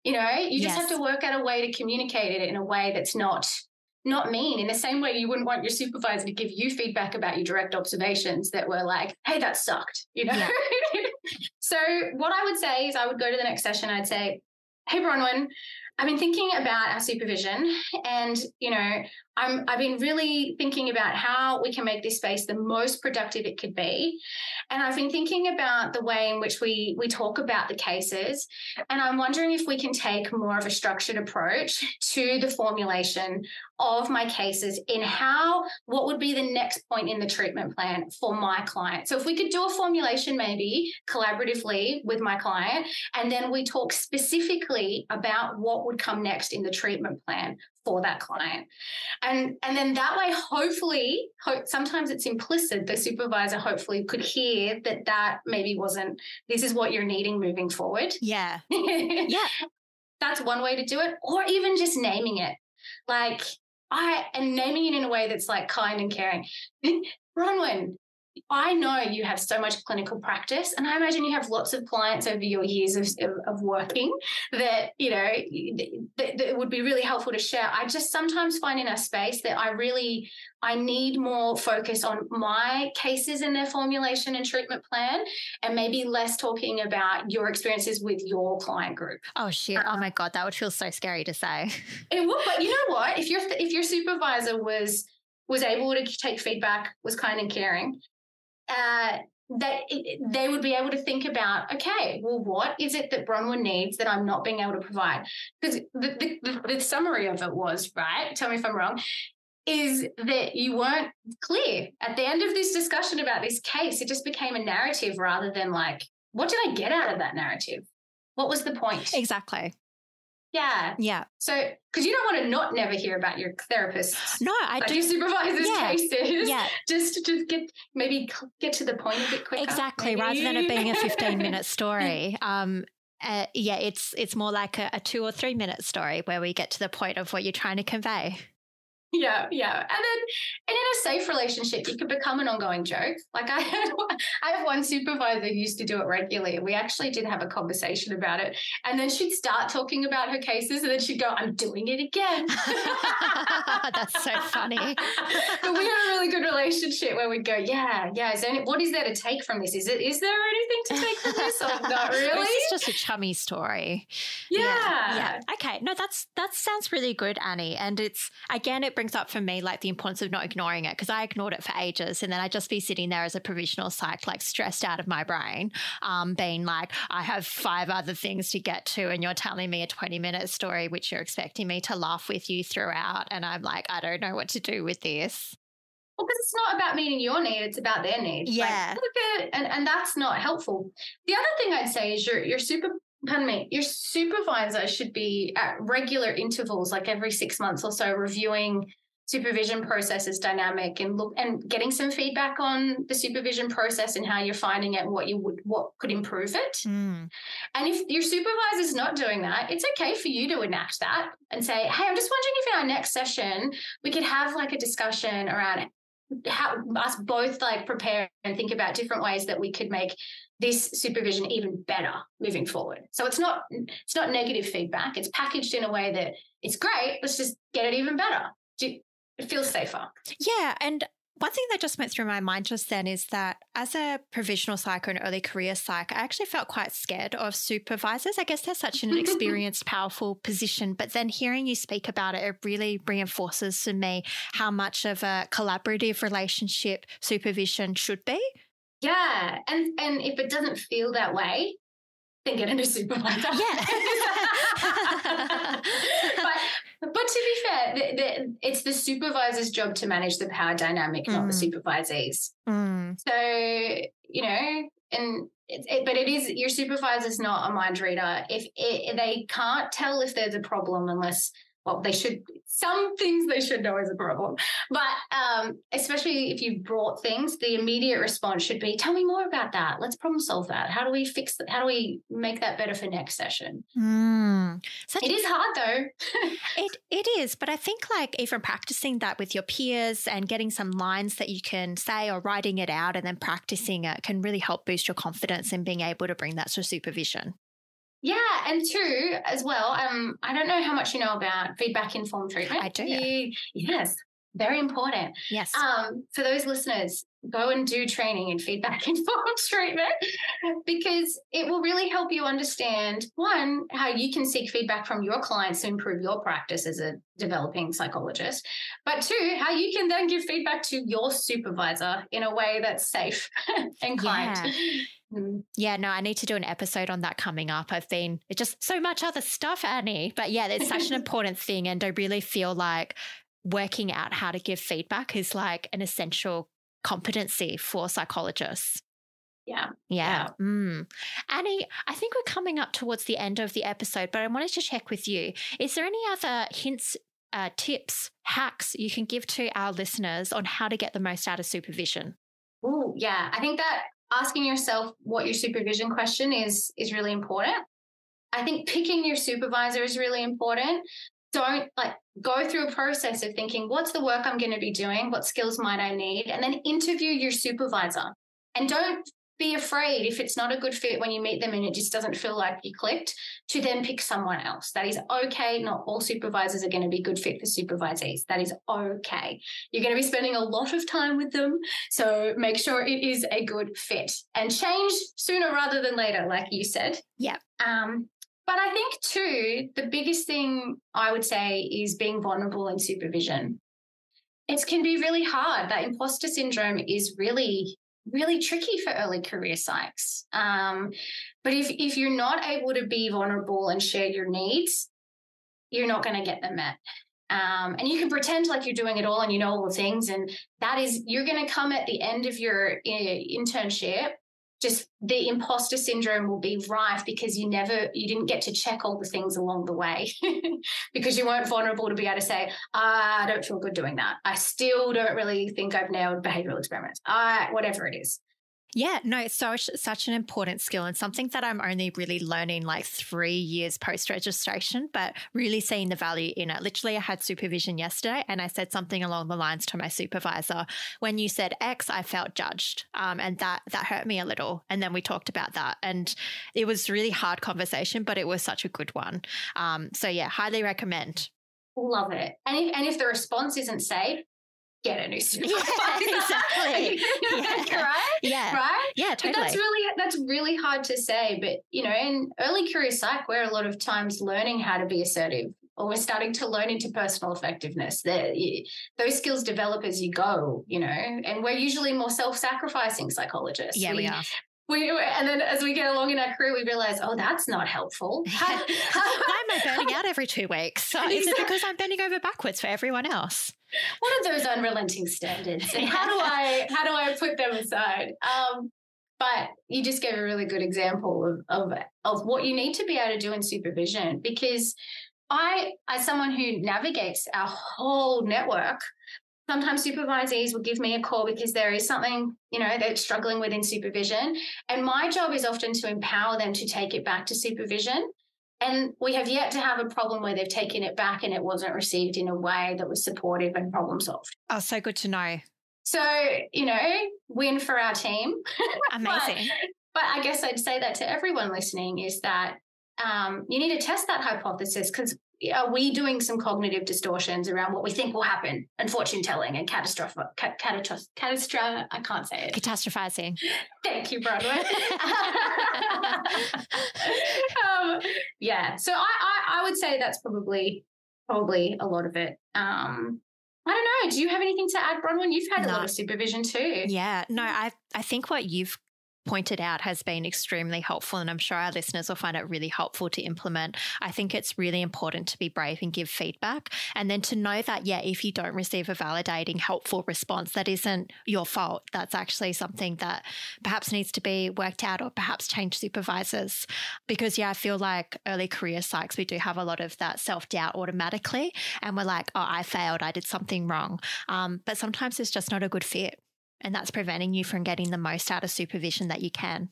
S2: You know, you just
S1: Yes.
S2: have to work out a way to communicate it in a way that's not not mean in the same way you wouldn't want your supervisor to give you feedback about your direct observations that were like hey that sucked you know
S1: Yeah.
S2: so what i would say is i would go to the next session i'd say hey bronwyn i've been thinking about our supervision and you know I'm, I've been really thinking about how we can make this space the most productive it could be. And I've been thinking about the way in which we, we talk about the cases. And I'm wondering if we can take more of a structured approach to the formulation of my cases in how, what would be the next point in the treatment plan for my client. So if we could do a formulation maybe collaboratively with my client, and then we talk specifically about what would come next in the treatment plan for that client. And and then that way hopefully hope sometimes it's implicit the supervisor hopefully could hear that that maybe wasn't this is what you're needing moving forward.
S1: Yeah. Yeah.
S2: that's one way to do it or even just naming it. Like i and naming it in a way that's like kind and caring. Bronwyn I know you have so much clinical practice, and I imagine you have lots of clients over your years of, of, working that you know that, that would be really helpful to share. I just sometimes find in our space that I really I need more focus on my cases and their formulation and treatment plan, and maybe less talking about your experiences with your client group.
S1: Oh shit. Oh my god, that would feel so scary to say.
S2: It would, but you know what? If your if your supervisor was was able to take feedback, was kind and caring, uh, that they would be able to think about, okay, well, what is it that Bronwyn needs that I'm not being able to provide? Because the, the, the, the summary of it was right. Tell me if I'm wrong. Is that you weren't clear at the end of this discussion about this case? It just became a narrative rather than like, what did I get out of that narrative? What was the point?
S1: Exactly.
S2: Yeah.
S1: Yeah.
S2: So, because you don't want to not never hear about your therapist,
S1: No, I
S2: like
S1: do.
S2: your supervisor's
S1: Yeah.
S2: cases.
S1: Yeah.
S2: Just to just get maybe get to the point a bit quicker.
S1: Exactly.
S2: maybe.
S1: Rather than it being a 15 minute story. Um, uh, yeah, it's it's more like a, a two or three minute story where we get to the point of what you're trying to convey.
S2: Yeah, yeah. And then and in a safe relationship, you could become an ongoing joke. Like I had I have one supervisor who used to do it regularly. and We actually did have a conversation about it. And then she'd start talking about her cases and then she'd go, I'm doing it again.
S1: That's so funny.
S2: but we had a really good relationship where we'd go, yeah, yeah. Is there any, what is there to take from this? Is it is there anything to take from this? Or not really?
S1: It's just a chummy story.
S2: yeah.
S1: Yeah. Okay. No, that's that sounds really good, Annie. And it's again, it brings up for me like the importance of not ignoring it because I ignored it for ages, and then I'd just be sitting there as a provisional psych, like stressed out of my brain, um, being like, I have five other things to get to, and you're telling me a 20 minute story which you're expecting me to laugh with you throughout, and I'm like, I don't know what to do with this.
S2: Well, because it's not about meeting your need, it's about their need.
S1: Yeah.
S2: at, and, and that's not helpful. The other thing I'd say is you're, you're super pardon me, your supervisor should be at regular intervals, like every six months or so, reviewing supervision processes dynamic and look and getting some feedback on the supervision process and how you're finding it what you would what could improve it.
S1: Mm.
S2: And if your supervisor's not doing that, it's okay for you to enact that and say, hey, I'm just wondering if in our next session we could have like a discussion around how us both like prepare and think about different ways that we could make this supervision even better moving forward. So it's not it's not negative feedback. It's packaged in a way that it's great. Let's just get it even better. It feels safer.
S1: Yeah. And one thing that just went through my mind just then is that as a provisional psych or an early career psych, I actually felt quite scared of supervisors. I guess they're such an experienced, powerful position. But then hearing you speak about it, it really reinforces to me how much of a collaborative relationship supervision should be.
S2: Yeah. And and if it doesn't feel that way, then get a new supervisor.
S1: Yeah.
S2: but, but to be fair, the, the, it's the supervisor's job to manage the power dynamic, mm. not the mm. supervisees.
S1: Mm.
S2: So, you know, and it, it, but it is your supervisor's not a mind reader. If it, they can't tell if there's a problem unless well, they should, some things they should know is a problem. But um, especially if you've brought things, the immediate response should be, tell me more about that. Let's problem solve that. How do we fix that? How do we make that better for next session?
S1: Mm.
S2: It is hard though.
S1: it, it is. But I think like even practicing that with your peers and getting some lines that you can say or writing it out and then practicing it can really help boost your confidence in being able to bring that to supervision.
S2: Yeah, and two as well. Um, I don't know how much you know about feedback informed treatment.
S1: I do.
S2: You, yes, very important.
S1: Yes.
S2: Um, for those listeners, go and do training in feedback informed treatment because it will really help you understand one how you can seek feedback from your clients to improve your practice as a developing psychologist but two how you can then give feedback to your supervisor in a way that's safe and kind
S1: yeah. Mm. Yeah, no, I need to do an episode on that coming up. I've been it's just so much other stuff, Annie. But yeah, it's such an important thing. And I really feel like working out how to give feedback is like an essential competency for psychologists.
S2: Yeah.
S1: Yeah. yeah. Mm. Annie, I think we're coming up towards the end of the episode, but I wanted to check with you. Is there any other hints, uh, tips, hacks you can give to our listeners on how to get the most out of supervision?
S2: Oh, yeah. I think that asking yourself what your supervision question is is really important. I think picking your supervisor is really important don't like go through a process of thinking what's the work i'm going to be doing? What skills might i need? And then interview your supervisor. And don't be afraid if it's not a good fit when you meet them and it just doesn't feel like you clicked to then pick someone else. That is okay. Not all supervisors are going to be good fit for supervisees. That is okay. You're going to be spending a lot of time with them so make sure it is a good fit. And change sooner rather than later like you said.
S1: Yeah.
S2: Um, but I think too, the biggest thing I would say is being vulnerable in supervision. It can be really hard. That imposter syndrome is really, really tricky for early career psychs. Um, but if if you're not able to be vulnerable and share your needs, you're not going to get them met. Um, and you can pretend like you're doing it all and you know all the things, and that is you're going to come at the end of your uh, internship just the imposter syndrome will be rife because you never you didn't get to check all the things along the way because you weren't vulnerable to be able to say ah, i don't feel good doing that. I still don't really think i've nailed behavioral experiments. I whatever it is
S1: yeah, no, it's so such an important skill and something that I'm only really learning like three years post registration, but really seeing the value in it. Literally, I had supervision yesterday, and I said something along the lines to my supervisor. When you said X, I felt judged, um, and that that hurt me a little. And then we talked about that, and it was really hard conversation, but it was such a good one. Um, so yeah, highly recommend.
S2: Love it. And if, and if the response isn't safe, get a new supervisor.
S1: Yeah, exactly.
S2: yeah. right?
S1: Yeah.
S2: Right?
S1: Yeah, totally.
S2: But that's really that's really hard to say. But you know, in early career psych, we're a lot of times learning how to be assertive. Or we're starting to learn interpersonal effectiveness. those skills develop as you go, you know, and we're usually more self-sacrificing psychologists.
S1: Yeah, we, we are
S2: we and then as we get along in our career, we realize, oh, that's not helpful.
S1: How, how, Why am I burning out every two weeks? Is it because I'm bending over backwards for everyone else?
S2: What are those unrelenting standards, and how do I how do I put them aside? Um, but you just gave a really good example of, of of what you need to be able to do in supervision because I, as someone who navigates our whole network, sometimes supervisees will give me a call because there is something you know they're struggling with in supervision. And my job is often to empower them to take it back to supervision. And we have yet to have a problem where they've taken it back and it wasn't received in a way that was supportive and problem solved.
S1: Oh so good to know.
S2: So you know win for our team.
S1: Amazing.
S2: but, but i guess i'd say that to everyone listening is that um, you need to test that hypothesis because are we doing some cognitive distortions around what we think will happen and fortune telling and catastrophe catastrophe catastrophe I can't say it
S1: catastrophizing
S2: thank you Bronwyn um, yeah so I, I, I would say that's probably probably a lot of it um I don't know. Do you have anything to add, Bronwyn? You've had no. a lot of supervision too.
S1: Yeah. No, I I think what you've pointed out has been extremely helpful. And I'm sure our listeners will find it really helpful to implement. I think it's really important to be brave and give feedback. And then to know that, yeah, if you don't receive a validating, helpful response, that isn't your fault. That's actually something that perhaps needs to be worked out or perhaps change supervisors. Because, yeah, I feel like early career psychs, we do have a lot of that self doubt automatically. And we're like, oh, I failed. I did something wrong. Um, but sometimes it's just not a good fit. And that's preventing you from getting the most out of supervision that you can.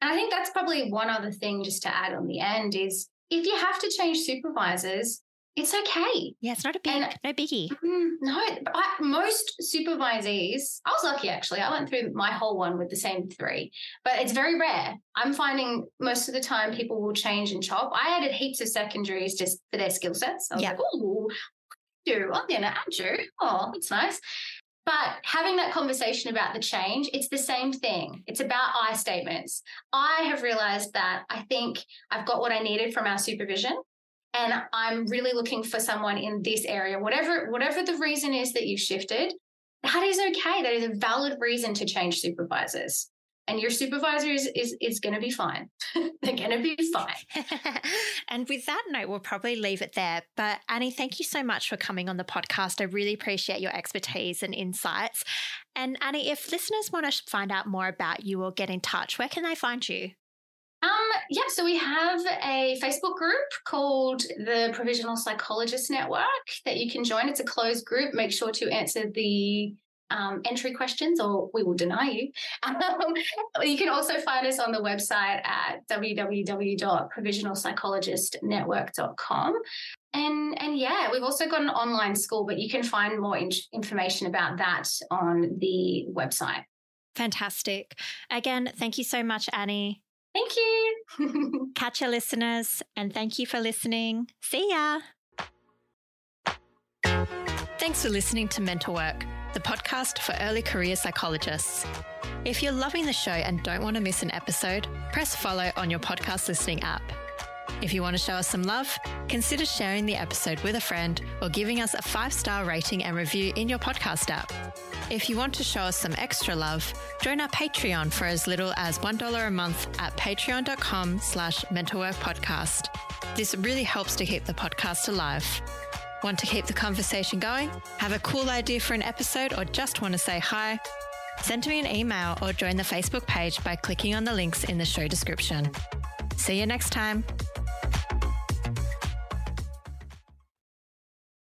S2: And I think that's probably one other thing just to add on the end is if you have to change supervisors, it's okay.
S1: Yeah, it's not a big, and, no biggie.
S2: Mm, no, I, most supervisees, I was lucky actually. I went through my whole one with the same three, but it's very rare. I'm finding most of the time people will change and chop. I added heaps of secondaries just for their skill sets. I was like, oh, do. I'm going to add you. Oh, that's nice. But having that conversation about the change, it's the same thing. It's about I statements. I have realized that I think I've got what I needed from our supervision. And I'm really looking for someone in this area, whatever, whatever the reason is that you've shifted, that is okay. That is a valid reason to change supervisors and your supervisor is is, is going to be fine. They're going to be fine.
S1: and with that note, we'll probably leave it there. But Annie, thank you so much for coming on the podcast. I really appreciate your expertise and insights. And Annie, if listeners want to find out more about you or get in touch, where can they find you?
S2: Um, yeah, so we have a Facebook group called the Provisional Psychologist Network that you can join. It's a closed group. Make sure to answer the um, entry questions or we will deny you. Um, you can also find us on the website at www.provisionalpsychologistnetwork.com. And, and yeah, we've also got an online school, but you can find more in- information about that on the website.
S1: Fantastic. Again, thank you so much, Annie.
S2: Thank you.
S1: Catch your listeners, and thank you for listening. See ya. Thanks for listening to Mental Work the podcast for early career psychologists. If you're loving the show and don't want to miss an episode, press follow on your podcast listening app. If you want to show us some love, consider sharing the episode with a friend or giving us a five star rating and review in your podcast app. If you want to show us some extra love, join our Patreon for as little as $1 a month at patreon.com slash mentalworkpodcast. This really helps to keep the podcast alive. Want to keep the conversation going? Have a cool idea for an episode or just want to say hi? Send me an email or join the Facebook page by clicking on the links in the show description. See you next time.